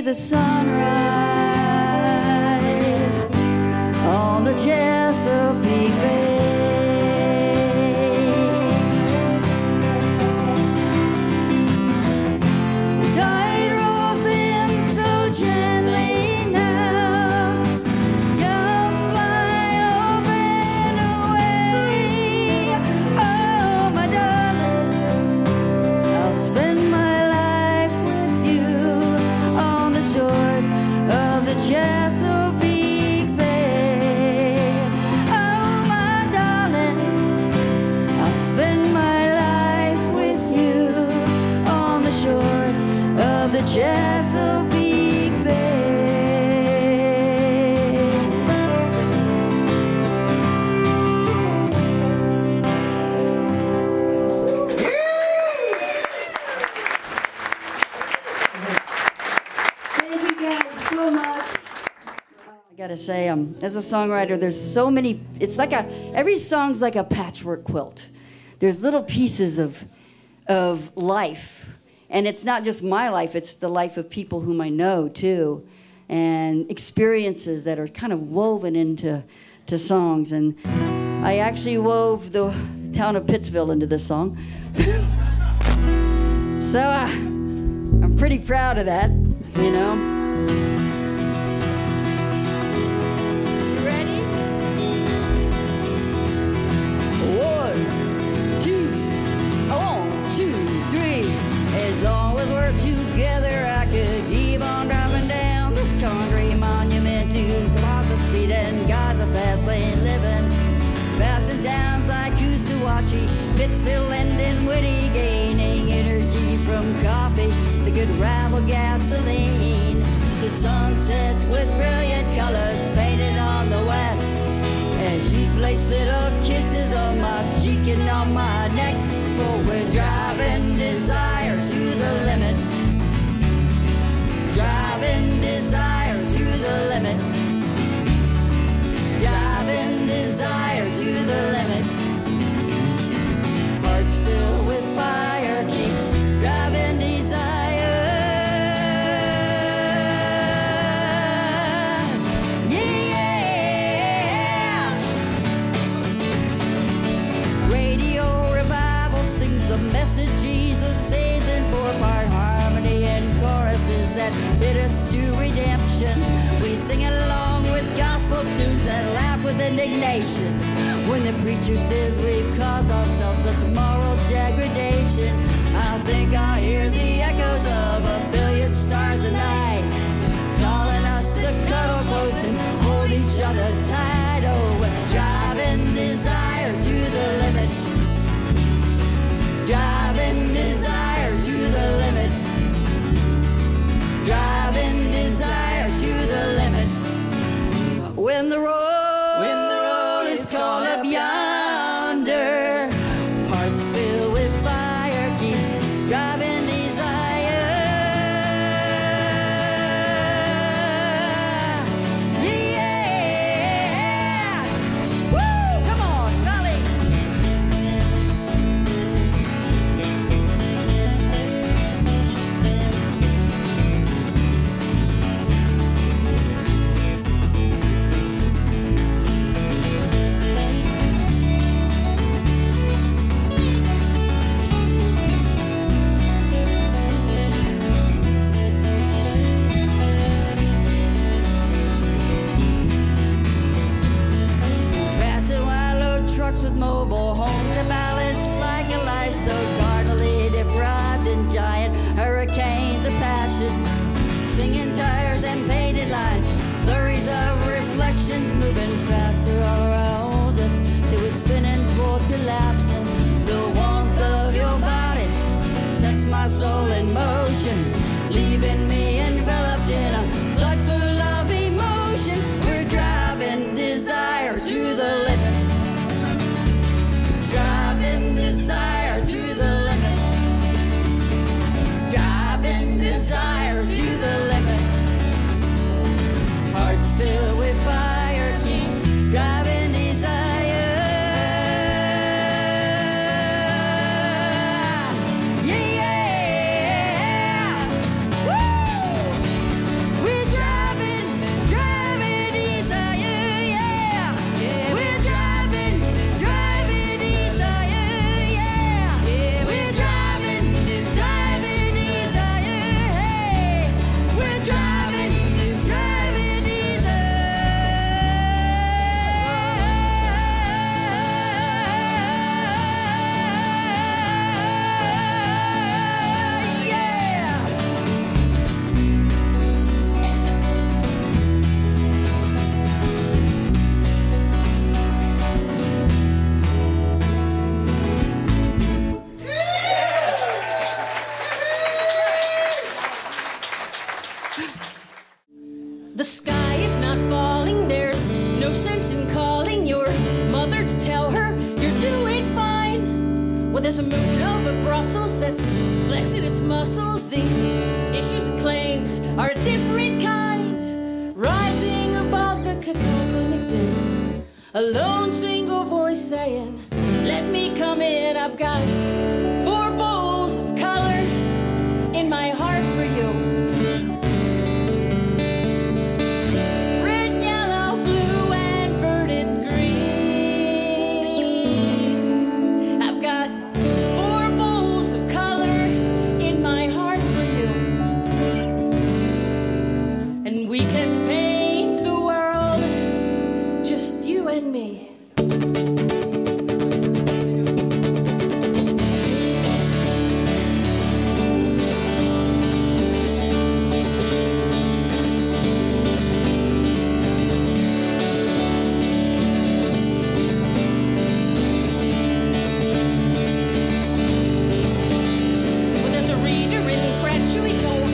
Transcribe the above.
the sunrise say, um, as a songwriter, there's so many. It's like a every song's like a patchwork quilt. There's little pieces of of life, and it's not just my life; it's the life of people whom I know too, and experiences that are kind of woven into to songs. And I actually wove the town of Pittsville into this song. so uh, I'm pretty proud of that, you know. Kusawachi, Pittsville, and Dinwiddie, gaining energy from coffee that could rival gasoline. The sun sets with brilliant colors painted on the west. As you place little kisses on my cheek and on my neck, oh, we're driving desire to the limit. Driving desire to the limit. Driving desire to the limit. sing along with gospel tunes and laugh with indignation. When the preacher says we've caused ourselves such moral degradation, I think I hear the echoes of a billion stars tonight, night, calling us to cuddle close and hold each other tight. Oh, we don't